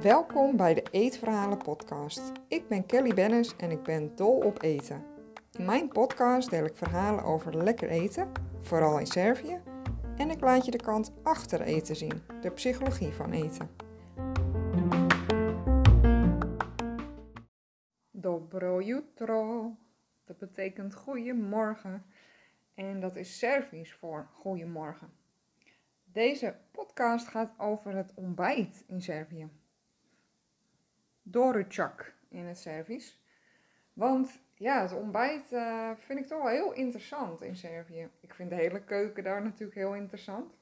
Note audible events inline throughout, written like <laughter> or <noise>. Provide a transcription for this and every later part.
Welkom bij de Eetverhalen podcast. Ik ben Kelly Bennis en ik ben dol op eten. In mijn podcast deel ik verhalen over lekker eten, vooral in Servië, en ik laat je de kant achter eten zien, de psychologie van eten. Dobro jutro, dat betekent goeiemorgen en dat is Servisch voor goeiemorgen. Deze podcast gaat over het ontbijt in Servië. Doručak in het Servisch. Want ja, het ontbijt uh, vind ik toch wel heel interessant in Servië. Ik vind de hele keuken daar natuurlijk heel interessant.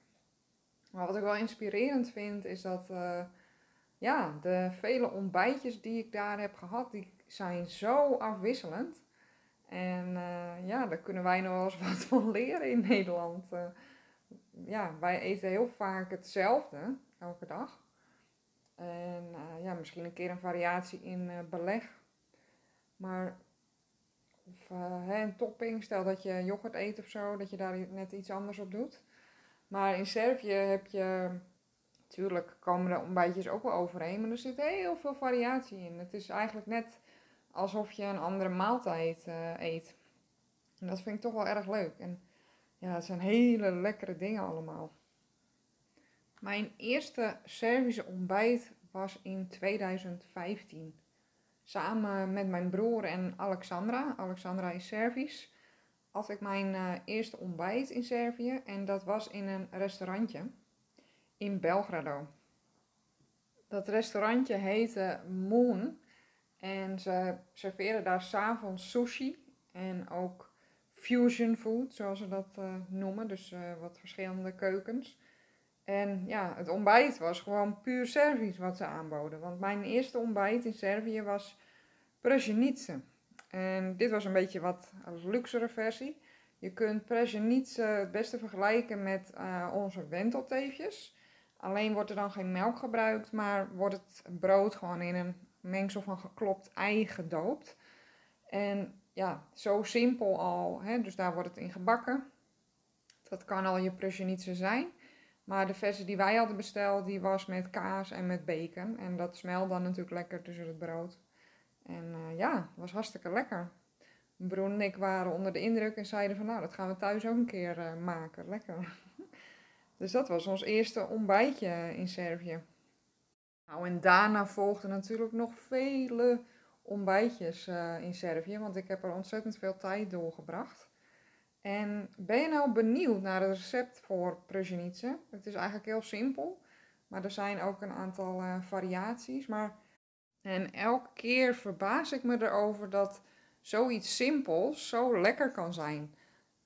Maar wat ik wel inspirerend vind is dat uh, ja, de vele ontbijtjes die ik daar heb gehad, die zijn zo afwisselend. En uh, ja, daar kunnen wij nog wel eens <laughs> wat van leren in Nederland. ja, wij eten heel vaak hetzelfde elke dag. En ja, misschien een keer een variatie in beleg. Maar of een topping, stel dat je yoghurt eet of zo, dat je daar net iets anders op doet. Maar in Servië heb je, natuurlijk komen de ontbijtjes ook wel overeen, maar er zit heel veel variatie in. Het is eigenlijk net alsof je een andere maaltijd uh, eet. En dat vind ik toch wel erg leuk. En ja, het zijn hele lekkere dingen allemaal. Mijn eerste Servische ontbijt was in 2015 samen met mijn broer en Alexandra, Alexandra is Servisch, had ik mijn uh, eerste ontbijt in Servië. En dat was in een restaurantje in Belgrado. Dat restaurantje heette Moon. En ze serveren daar s'avonds sushi en ook fusion food, zoals ze dat uh, noemen. Dus uh, wat verschillende keukens. En ja, het ontbijt was gewoon puur Servisch wat ze aanboden. Want mijn eerste ontbijt in Servië was Prezhenice. En dit was een beetje wat luxere versie. Je kunt Prezhenice het beste vergelijken met uh, onze wentelteefjes. Alleen wordt er dan geen melk gebruikt, maar wordt het brood gewoon in een mengsel van geklopt ei gedoopt. En ja, zo simpel al. Hè? Dus daar wordt het in gebakken. Dat kan al je Prezhenice zijn. Maar de versie die wij hadden besteld, die was met kaas en met bacon. En dat smelt dan natuurlijk lekker tussen het brood. En uh, ja, was hartstikke lekker. Broer en ik waren onder de indruk en zeiden van nou, dat gaan we thuis ook een keer uh, maken. Lekker. <laughs> dus dat was ons eerste ontbijtje in Servië. Nou, en daarna volgden natuurlijk nog vele ontbijtjes uh, in Servië, want ik heb er ontzettend veel tijd doorgebracht. En ben je nou benieuwd naar het recept voor Prezhenice? Het is eigenlijk heel simpel, maar er zijn ook een aantal uh, variaties. Maar en elke keer verbaas ik me erover dat zoiets simpels zo lekker kan zijn.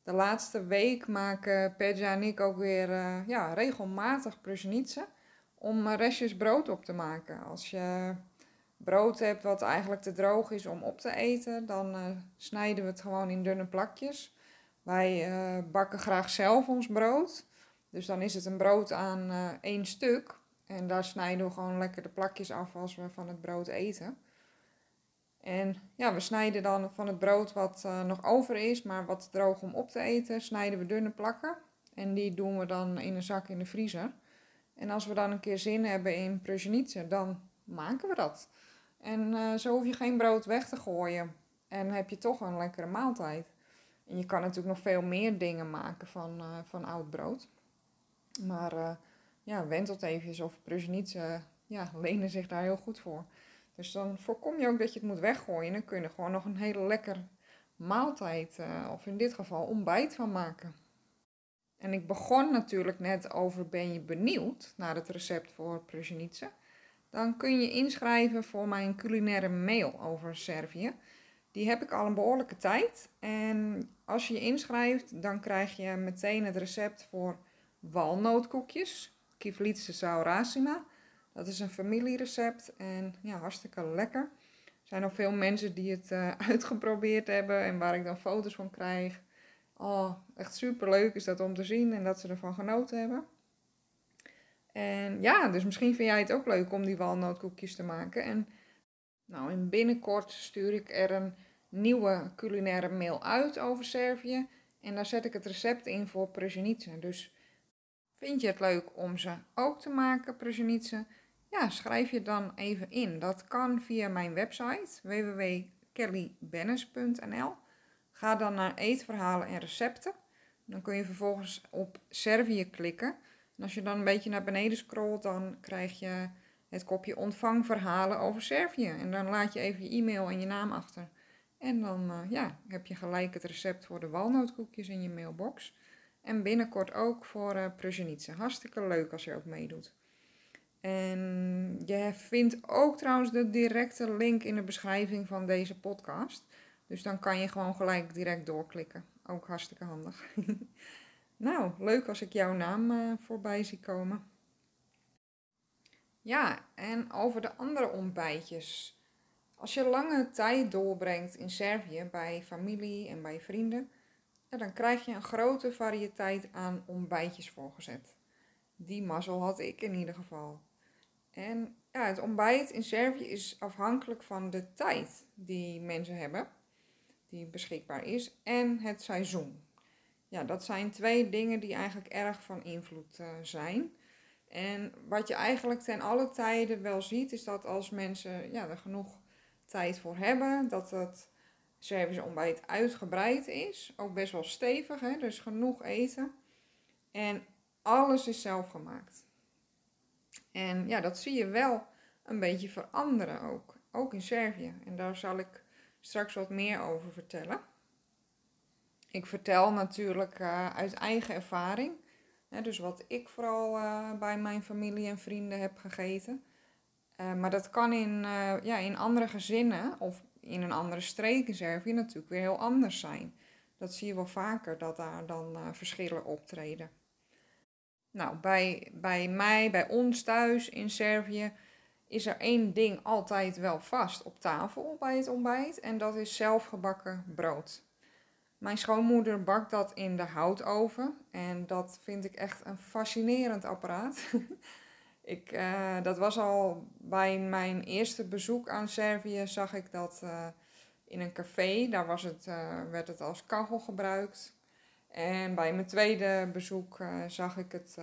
De laatste week maken Pedja en ik ook weer uh, ja, regelmatig prusnietsen om restjes brood op te maken. Als je brood hebt wat eigenlijk te droog is om op te eten, dan uh, snijden we het gewoon in dunne plakjes. Wij uh, bakken graag zelf ons brood. Dus dan is het een brood aan één stuk. En daar snijden we gewoon lekker de plakjes af als we van het brood eten. En ja, we snijden dan van het brood wat nog over is, maar wat droog om op te eten, snijden we dunne plakken. En die doen we dan in een zak in de vriezer. En als we dan een keer zin hebben in prusjenice, dan maken we dat. En uh, zo hoef je geen brood weg te gooien. En heb je toch een lekkere maaltijd. En je kan natuurlijk nog veel meer dingen maken van, uh, van oud brood. Maar ja, wentelteefjes of prusnietsen ja, lenen zich daar heel goed voor. Dus dan voorkom je ook dat je het moet weggooien. Dan kun je gewoon nog een hele lekker maaltijd, uh, of in dit geval ontbijt van maken. En ik begon natuurlijk net over ben je benieuwd naar het recept voor prusnietsen. Dan kun je inschrijven voor mijn culinaire mail over Servië. Die heb ik al een behoorlijke tijd. En als je je inschrijft, dan krijg je meteen het recept voor walnootkoekjes. Kiflitse saurasima. Dat is een familierecept en ja, hartstikke lekker. Er zijn nog veel mensen die het uh, <laughs> uitgeprobeerd hebben en waar ik dan foto's van krijg. Oh, echt super leuk is dat om te zien en dat ze ervan genoten hebben. En ja, dus misschien vind jij het ook leuk om die walnootkoekjes te maken. En nou, in binnenkort stuur ik er een nieuwe culinaire mail uit over Servië. En daar zet ik het recept in voor Prezhenice. Dus Vind je het leuk om ze ook te maken, Prusjenice? Ja, schrijf je dan even in. Dat kan via mijn website www.kellybennis.nl. Ga dan naar eetverhalen en recepten. Dan kun je vervolgens op Servië klikken. En als je dan een beetje naar beneden scrolt, dan krijg je het kopje ontvang verhalen over Servië. En dan laat je even je e-mail en je naam achter. En dan uh, ja, heb je gelijk het recept voor de walnootkoekjes in je mailbox. En binnenkort ook voor uh, Hartstikke leuk als je ook meedoet. En je vindt ook trouwens de directe link in de beschrijving van deze podcast. Dus dan kan je gewoon gelijk direct doorklikken. Ook hartstikke handig. <laughs> nou, leuk als ik jouw naam uh, voorbij zie komen. Ja, en over de andere ontbijtjes. Als je lange tijd doorbrengt in Servië bij familie en bij vrienden, dan krijg je een grote variëteit aan ontbijtjes voorgezet. Die mazzel had ik in ieder geval. En ja, het ontbijt in Servië is afhankelijk van de tijd die mensen hebben, die beschikbaar is, en het seizoen. Ja, dat zijn twee dingen die eigenlijk erg van invloed uh, zijn. En wat je eigenlijk ten alle tijden wel ziet, is dat als mensen ja, er genoeg tijd voor hebben, dat het Servische ontbijt uitgebreid is. Ook best wel stevig, hè? dus genoeg eten. En alles is zelf gemaakt. En ja, dat zie je wel een beetje veranderen ook. Ook in Servië. En daar zal ik straks wat meer over vertellen. Ik vertel natuurlijk uh, uit eigen ervaring. Hè, dus wat ik vooral uh, bij mijn familie en vrienden heb gegeten. Uh, maar dat kan in, ja, in andere gezinnen of in een andere streek in Servië natuurlijk weer heel anders zijn. Dat zie je wel vaker, dat daar dan verschillen optreden. Nou, bij, bij mij, bij ons thuis in Servië, is er één ding altijd wel vast op tafel bij het ontbijt. En dat is zelfgebakken brood. Mijn schoonmoeder bakt dat in de houtoven. En dat vind ik echt een fascinerend apparaat. <laughs> Ik, uh, dat was al bij mijn eerste bezoek aan Servië, zag ik dat uh, in een café. Daar was het, uh, werd het als kachel gebruikt. En bij mijn tweede bezoek zag ik het,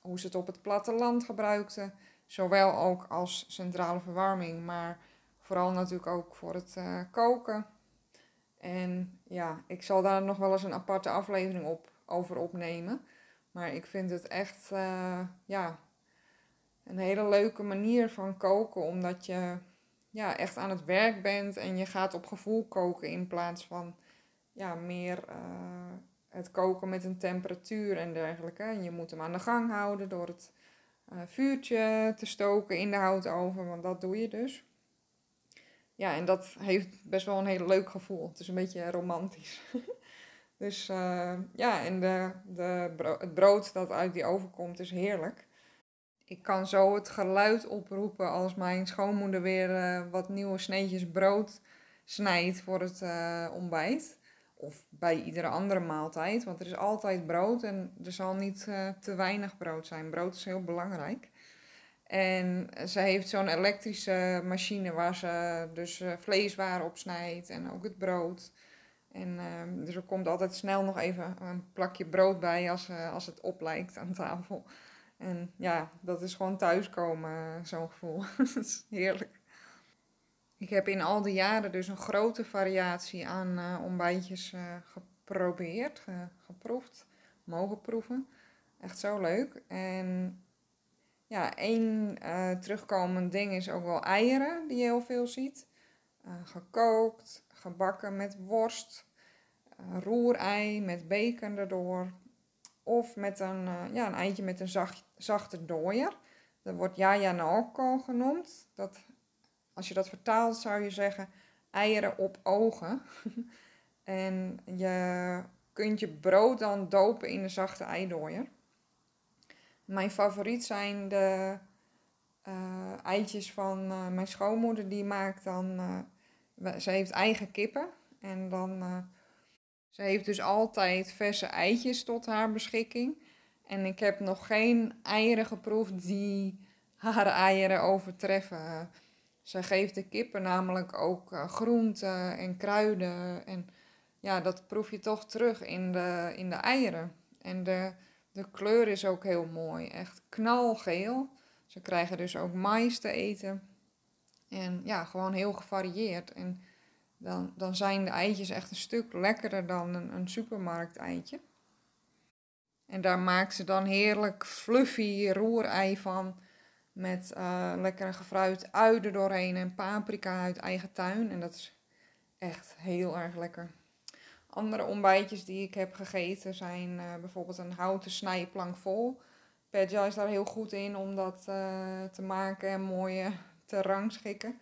hoe ze het op het platteland gebruikten. Zowel ook als centrale verwarming, maar vooral natuurlijk ook voor het koken. En ja, ik zal daar nog wel eens een aparte aflevering op, over opnemen. Maar ik vind het echt, ja, een hele leuke manier van koken, omdat je ja, echt aan het werk bent en je gaat op gevoel koken in plaats van ja, meer uh, het koken met een temperatuur en dergelijke. En je moet hem aan de gang houden door het uh, vuurtje te stoken in de houtoven, want dat doe je dus. Ja, en dat heeft best wel een heel leuk gevoel. Het is een beetje romantisch. <laughs> dus uh, ja, en de, de het brood dat uit die oven komt is heerlijk. Ik kan zo het geluid oproepen als mijn schoonmoeder weer uh, wat nieuwe sneetjes brood snijdt voor het ontbijt. Of bij iedere andere maaltijd, want er is altijd brood en er zal niet uh, te weinig brood zijn. Brood is heel belangrijk. En ze heeft zo'n elektrische machine waar ze dus vleeswaren op snijdt en ook het brood. En ehm, dus er komt altijd snel nog even een plakje brood bij als, als het oplijkt aan tafel. En ja, dat is gewoon thuiskomen, zo'n gevoel. <laughs> dat is heerlijk. Ik heb in al die jaren dus een grote variatie aan uh, ontbijtjes uh, geprobeerd, ge geproefd, mogen proeven. Echt zo leuk. En ja, één uh, terugkomend ding is ook wel eieren, die je heel veel ziet. gekookt, gebakken met worst, roerei met bacon erdoor. Of met een, ja, een eitje met een zacht, zachte dooier. Dat wordt Jaja Naoko genoemd. Dat, als je dat vertaalt zou je zeggen eieren op ogen. <laughs> en je kunt je brood dan dopen in de zachte eidooier. Mijn favoriet zijn de uh, eitjes van uh, mijn schoonmoeder. Die maakt dan, uh, ze heeft eigen kippen. En dan, ze heeft dus altijd verse eitjes tot haar beschikking. En ik heb nog geen eieren geproefd die haar eieren overtreffen. Ze geeft de kippen namelijk ook uh, groenten en kruiden. En ja, dat proef je toch terug in de, in de eieren. En de, de kleur is ook heel mooi, echt knalgeel. Ze krijgen dus ook mais te eten. En ja, gewoon heel gevarieerd. En dan, dan zijn de eitjes echt een stuk lekkerder dan een, een supermarkt eitje. En daar maakt ze dan heerlijk fluffy roerei van. Met uh, lekkere gefruit uien doorheen en paprika uit eigen tuin. En dat is echt heel erg lekker. Andere ontbijtjes die ik heb gegeten zijn uh, bijvoorbeeld een houten snijplank vol. Pedja is daar heel goed in om dat uh, te maken en mooi te rangschikken.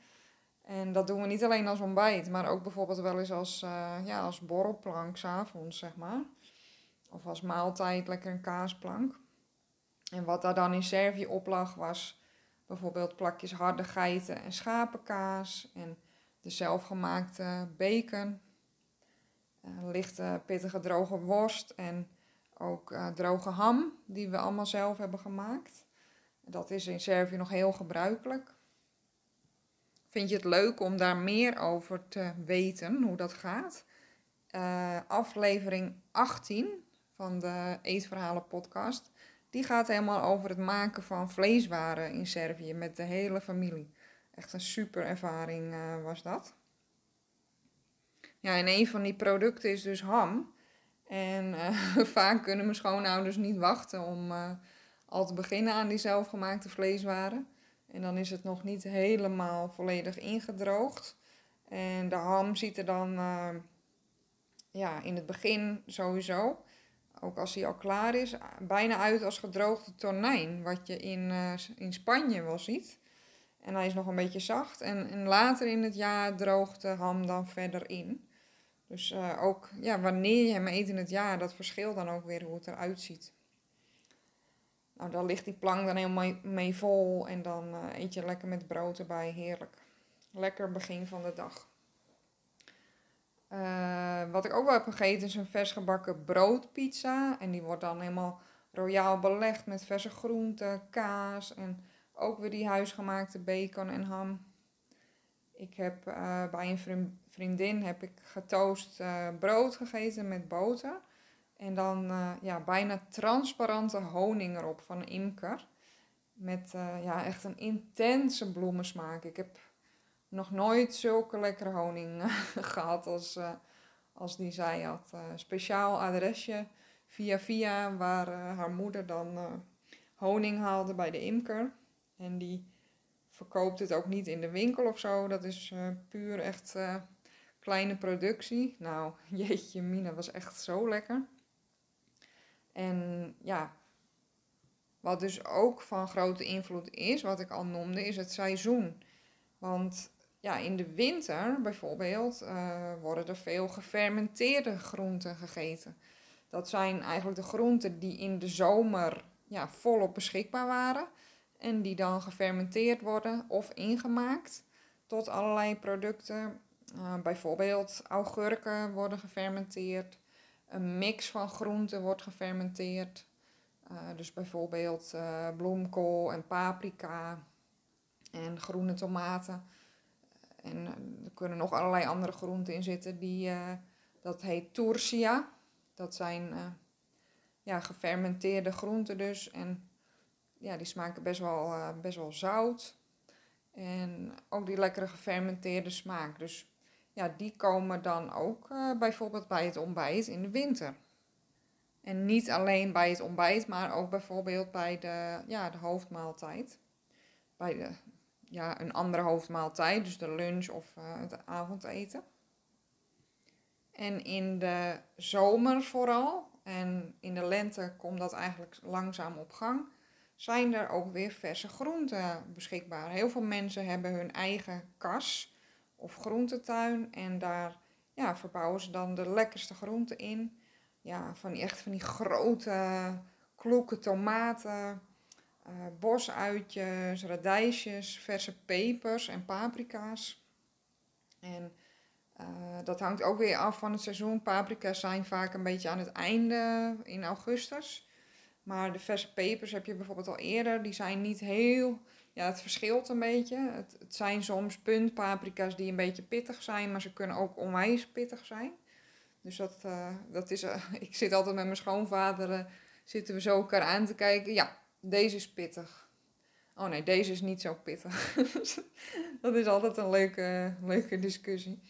En dat doen we niet alleen als ontbijt, maar ook bijvoorbeeld wel eens als, ja, als borrelplank s'avonds, zeg maar. Of als maaltijd, lekker een kaasplank. En wat daar dan in Servië op lag, was bijvoorbeeld plakjes harde geiten en schapenkaas. En de zelfgemaakte bacon. Uh, lichte, pittige, droge worst. En ook uh, droge ham, die we allemaal zelf hebben gemaakt. Dat is in Servië nog heel gebruikelijk. Vind je het leuk om daar meer over te weten, hoe dat gaat? Uh, aflevering 18 van de Eetverhalen podcast, die gaat helemaal over het maken van vleeswaren in Servië met de hele familie. Echt een super ervaring uh, was dat. Ja, en een van die producten is dus ham. En uh, <laughs> vaak kunnen mijn schoonouders niet wachten om al te beginnen aan die zelfgemaakte vleeswaren. En dan is het nog niet helemaal volledig ingedroogd. En de ham ziet er dan ja, in het begin sowieso, ook als hij al klaar is, bijna uit als gedroogde tonijn. Wat je in, uh, in Spanje wel ziet. En hij is nog een beetje zacht. En, en later in het jaar droogt de ham dan verder in. Dus uh, ook ja, wanneer je hem eet in het jaar, dat verschilt dan ook weer hoe het eruit ziet. Nou, dan ligt die plank dan helemaal mee vol en dan uh, eet je lekker met brood erbij. Heerlijk. Lekker begin van de dag. Uh, wat ik ook wel heb gegeten is een vers gebakken broodpizza. En die wordt dan helemaal royaal belegd met verse groenten, kaas en ook weer die huisgemaakte bacon en ham. Ik heb uh, bij een vriendin heb ik getoast brood gegeten met boter. En dan ja, bijna transparante honing erop van een imker. Met ja, echt een intense bloemensmaak. Ik heb nog nooit zulke lekkere honing <laughs> gehad als, uh, als die zij had. speciaal adresje via via waar haar moeder dan honing haalde bij de imker. En die verkoopt het ook niet in de winkel of zo. Dat is puur echt kleine productie. Nou, <laughs> jeetje, Mina was echt zo lekker. En ja, wat dus ook van grote invloed is, wat ik al noemde, is het seizoen. Want ja, in de winter bijvoorbeeld uh, worden er veel gefermenteerde groenten gegeten. Dat zijn eigenlijk de groenten die in de zomer ja, volop beschikbaar waren. En die dan gefermenteerd worden of ingemaakt tot allerlei producten. Uh, bijvoorbeeld augurken worden gefermenteerd. Een mix van groenten wordt gefermenteerd. Uh, dus bijvoorbeeld bloemkool en paprika en groene tomaten. En er kunnen nog allerlei andere groenten in zitten. Die, uh, dat heet tursia. Dat zijn ja, gefermenteerde groenten dus. En ja, die smaken best wel, best wel zout. En ook die lekkere gefermenteerde smaak. Dus ja, die komen dan ook bijvoorbeeld bij het ontbijt in de winter. En niet alleen bij het ontbijt, maar ook bijvoorbeeld bij de, ja, de hoofdmaaltijd. Bij de, ja, een andere hoofdmaaltijd, dus de lunch of uh, het avondeten. En in de zomer vooral, en in de lente komt dat eigenlijk langzaam op gang, zijn er ook weer verse groenten beschikbaar. Heel veel mensen hebben hun eigen kas of groentetuin. En daar ja, verbouwen ze dan de lekkerste groenten in. Ja, van die, echt van die grote kloeke tomaten, uh, bosuitjes, radijsjes, verse pepers en paprika's. En uh, dat hangt ook weer af van het seizoen. Paprika's zijn vaak een beetje aan het einde in augustus. Maar de verse pepers heb je bijvoorbeeld al eerder. Die zijn niet heel ja, het verschilt een beetje. Het, zijn soms puntpaprika's die een beetje pittig zijn, maar ze kunnen ook onwijs pittig zijn. Dus dat, uh, dat is, <laughs> ik zit altijd met mijn schoonvader, zitten we zo elkaar aan te kijken. Ja, deze is pittig. Oh nee, deze is niet zo pittig. <laughs> dat is altijd een leuke, leuke discussie.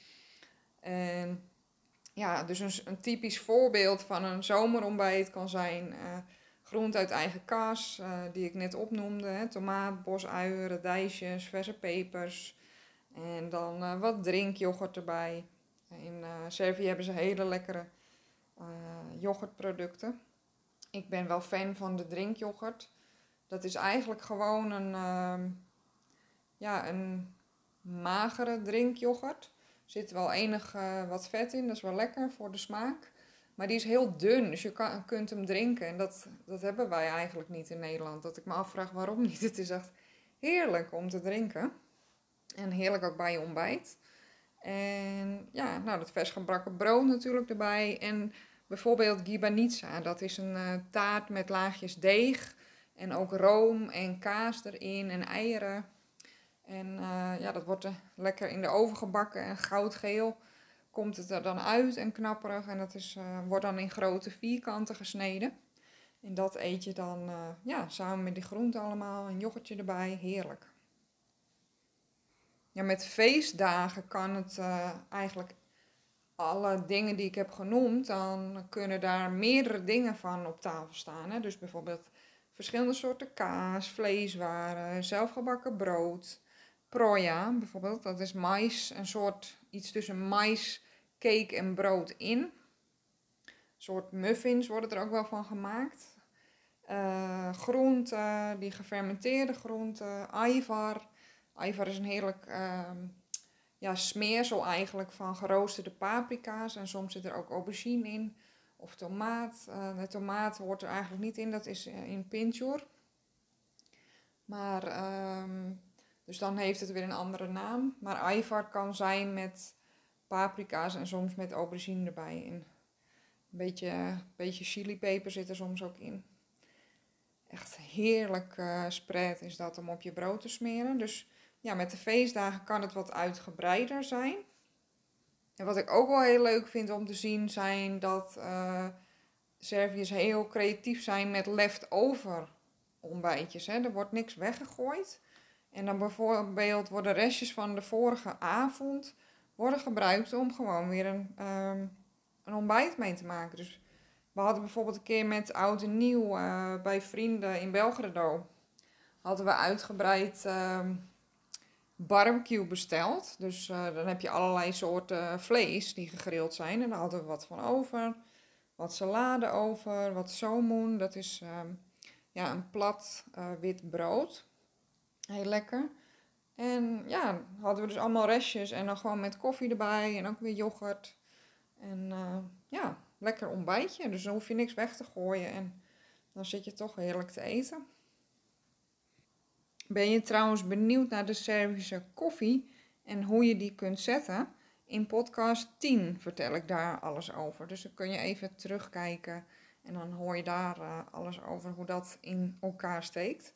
En ja, dus een, een typisch voorbeeld van een zomerontbijt kan zijn uh, groente uit eigen kaas, uh, die ik net opnoemde. Hè, tomaat, bosuien, radijsjes, verse pepers. En dan uh, wat drinkyoghurt erbij. In Servië hebben ze hele lekkere yoghurtproducten. Ik ben wel fan van de drinkyoghurt. Dat is eigenlijk gewoon een, ehm, ja, een magere drinkyoghurt. Er zit wel enig uh, wat vet in, dat is wel lekker voor de smaak. Maar die is heel dun, dus je kan, kunt hem drinken. En dat, dat hebben wij eigenlijk niet in Nederland. Dat ik me afvraag waarom niet. <laughs> Het is echt heerlijk om te drinken. En heerlijk ook bij je ontbijt. En ja, nou dat vers gebrakken brood natuurlijk erbij. En bijvoorbeeld gibanitsa, dat is een uh, taart met laagjes deeg. En ook room en kaas erin en eieren. En uh, ja, dat wordt lekker in de oven gebakken en goudgeel komt het er dan uit en knapperig. En dat is, uh, wordt dan in grote vierkanten gesneden. En dat eet je dan uh, ja, samen met die groenten allemaal. Een yoghurtje erbij, heerlijk. Ja, met feestdagen kan het eigenlijk alle dingen die ik heb genoemd, dan kunnen daar meerdere dingen van op tafel staan. Hè? Dus bijvoorbeeld verschillende soorten kaas, vleeswaren, zelfgebakken brood, proja bijvoorbeeld. Dat is mais, een soort iets tussen mais, cake en brood in. Een soort muffins worden er ook wel van gemaakt. Uh, groenten, die gefermenteerde groenten, aivar. Aivar is een heerlijk uh, ja, smeersel eigenlijk van geroosterde paprika's. En soms zit er ook aubergine in of tomaat. Uh, de tomaat hoort er eigenlijk niet in, dat is uh, in pinchur. Maar, um, dus dan heeft het weer een andere naam. Maar aivar kan zijn met paprika's en soms met aubergine erbij. En een beetje, beetje chilipeper zit er soms ook in. Echt heerlijk uh, spread is dat om op je brood te smeren. Dus ja, met de feestdagen kan het wat uitgebreider zijn. En wat ik ook wel heel leuk vind om te zien zijn dat uh, Serviërs heel creatief zijn met leftover ontbijtjes. Hè. Er wordt niks weggegooid. En dan bijvoorbeeld worden restjes van de vorige avond worden gebruikt om gewoon weer een, um, een ontbijt mee te maken. Dus we hadden bijvoorbeeld een keer met oud en nieuw uh, bij vrienden in Belgrado. Hadden we uitgebreid um, barbecue besteld. Dus uh, dan heb je allerlei soorten vlees die gegrild zijn. En daar hadden we wat van over. Wat salade over, wat somoen. Dat is um, ja, een plat uh, wit brood. Heel lekker. En ja, hadden we dus allemaal restjes. En dan gewoon met koffie erbij. En ook weer yoghurt. En uh, ja, lekker ontbijtje. Dus dan hoef je niks weg te gooien. En dan zit je toch heerlijk te eten. Ben je trouwens benieuwd naar de Servische koffie en hoe je die kunt zetten? In podcast 10 vertel ik daar alles over. Dus dan kun je even terugkijken en dan hoor je daar uh, alles over hoe dat in elkaar steekt.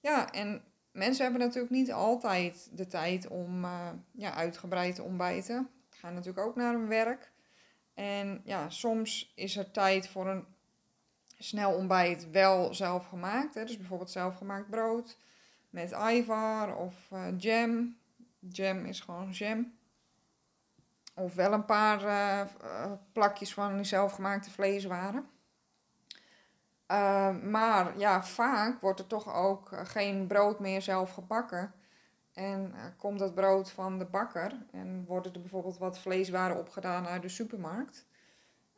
Ja, en mensen hebben natuurlijk niet altijd de tijd om uh, ja, uitgebreid te ontbijten. Gaan natuurlijk ook naar hun werk. En ja, soms is er tijd voor een snel ontbijt wel zelf gemaakt. Hè? Dus bijvoorbeeld zelfgemaakt brood met ivar of uh, jam. Jam is gewoon jam. Of wel een paar uh, plakjes van die zelfgemaakte vleeswaren. Maar ja, vaak wordt er toch ook geen brood meer zelf gebakken. En komt dat brood van de bakker en worden er bijvoorbeeld wat vleeswaren opgedaan uit de supermarkt.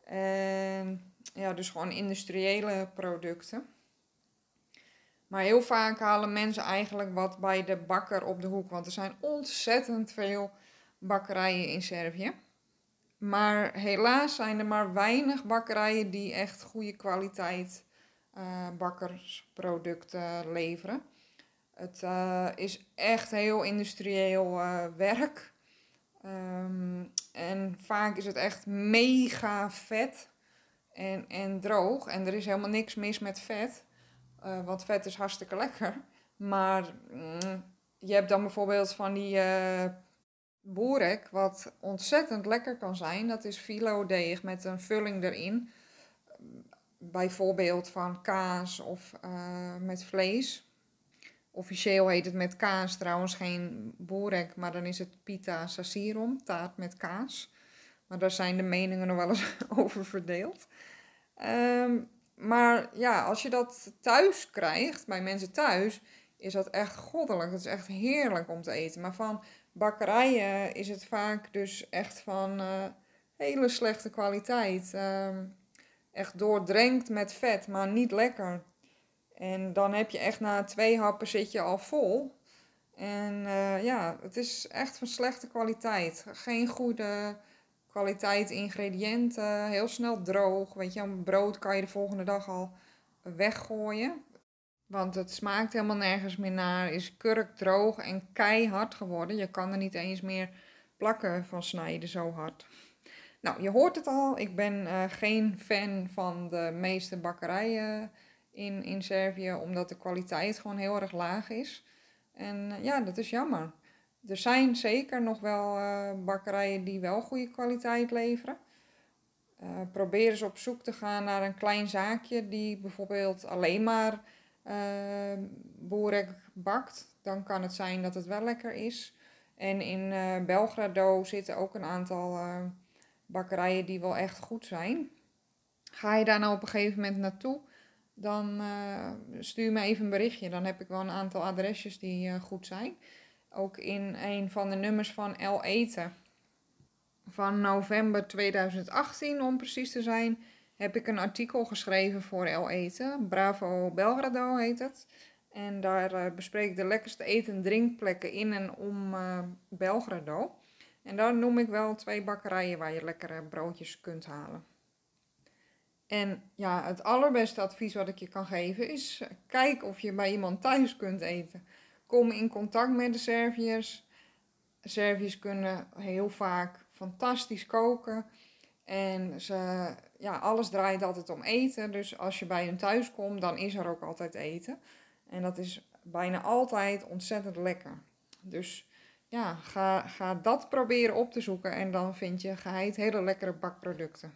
En ja, dus gewoon industriële producten. Maar heel vaak halen mensen eigenlijk wat bij de bakker op de hoek. Want er zijn ontzettend veel bakkerijen in Servië. Maar helaas zijn er maar weinig bakkerijen die echt goede kwaliteit uh, bakkersproducten leveren. Het uh, is echt heel industrieel uh, werk. Um, en vaak is het echt mega vet en, en droog. En er is helemaal niks mis met vet. Uh, want vet is hartstikke lekker. Maar mm, je hebt dan bijvoorbeeld van die uh, boerek, wat ontzettend lekker kan zijn. Dat is filo deeg met een vulling erin. bijvoorbeeld van kaas of uh, met vlees. Officieel heet het met kaas trouwens geen borek, maar dan is het pita sasirom, taart met kaas. Maar daar zijn de meningen nog wel eens <laughs> over verdeeld. Um, maar ja, als je dat thuis krijgt, bij mensen thuis, is dat echt goddelijk. Het is echt heerlijk om te eten. Maar van bakkerijen is het vaak dus echt van uh, hele slechte kwaliteit. Uh, echt doordrenkt met vet, maar niet lekker. En dan heb je echt na twee happen zit je al vol. En uh, ja, het is echt van slechte kwaliteit. Geen goede kwaliteit ingrediënten, heel snel droog. Weet je, een brood kan je de volgende dag al weggooien. Want het smaakt helemaal nergens meer naar, is kurkdroog en keihard geworden. Je kan er niet eens meer plakken van snijden, zo hard. Nou, je hoort het al, ik ben uh, geen fan van de meeste bakkerijen in, in Servië, omdat de kwaliteit gewoon heel erg laag is. En uh, ja, dat is jammer. Er zijn zeker nog wel uh, bakkerijen die wel goede kwaliteit leveren. Uh, probeer eens op zoek te gaan naar een klein zaakje die bijvoorbeeld alleen maar uh, bakt. Dan kan het zijn dat het wel lekker is. En in Belgrado zitten ook een aantal bakkerijen die wel echt goed zijn. Ga je daar nou op een gegeven moment naartoe, dan stuur me even een berichtje. Dan heb ik wel een aantal adresjes die goed zijn ook in een van de nummers van El Eten. Van november 2018 om precies te zijn, heb ik een artikel geschreven voor El Eten. Bravo Belgrado heet het. En daar uh, bespreek ik de lekkerste eten- en drinkplekken in en om uh, Belgrado. En daar noem ik wel twee bakkerijen waar je lekkere broodjes kunt halen. En ja, het allerbeste advies wat ik je kan geven is: uh, kijk of je bij iemand thuis kunt eten kom in contact met de Serviërs. Serviërs kunnen heel vaak fantastisch koken. En ze, ja, alles draait altijd om eten. Dus als je bij hun thuis komt, dan is er ook altijd eten. En dat is bijna altijd ontzettend lekker. Dus ja, ga, ga dat proberen op te zoeken. En dan vind je geheid hele lekkere bakproducten.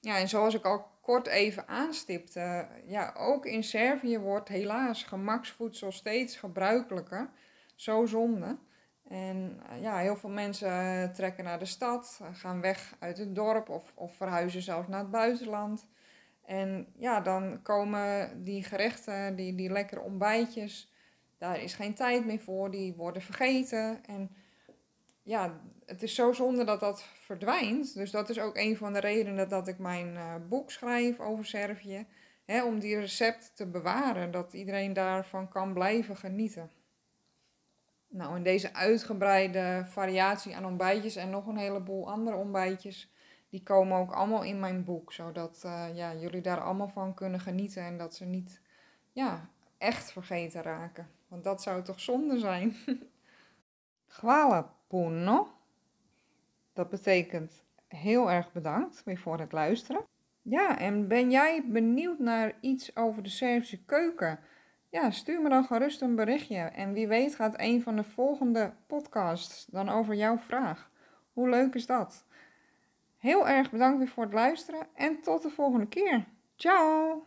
Ja, en zoals ik al kort even aanstipte, ja, ook in Servië wordt helaas gemaksvoedsel steeds gebruikelijker. Zo zonde. En eh, ja, heel veel mensen trekken naar de stad, gaan weg uit het dorp of, of verhuizen zelfs naar het buitenland. En ja, dan komen die gerechten, die, die lekkere ontbijtjes, daar is geen tijd meer voor, die worden vergeten. En ja, het is zo zonde dat dat verdwijnt. Dus dat is ook een van de redenen dat ik mijn uh, boek schrijf over Servië. Hè, om die recept te bewaren, dat iedereen daarvan kan blijven genieten. Nou, en deze uitgebreide variatie aan ontbijtjes en nog een heleboel andere ontbijtjes, die komen ook allemaal in mijn boek. Zodat uh, ja, jullie daar allemaal van kunnen genieten en dat ze niet ja, echt vergeten raken. Want dat zou toch zonde zijn. <laughs> Hvala puno. Dat betekent heel erg bedankt weer voor het luisteren. Ja, en ben jij benieuwd naar iets over de Servische keuken? Ja, stuur me dan gerust een berichtje. En wie weet gaat een van de volgende podcasts dan over jouw vraag. Hoe leuk is dat? Heel erg bedankt weer voor het luisteren en tot de volgende keer. Ciao!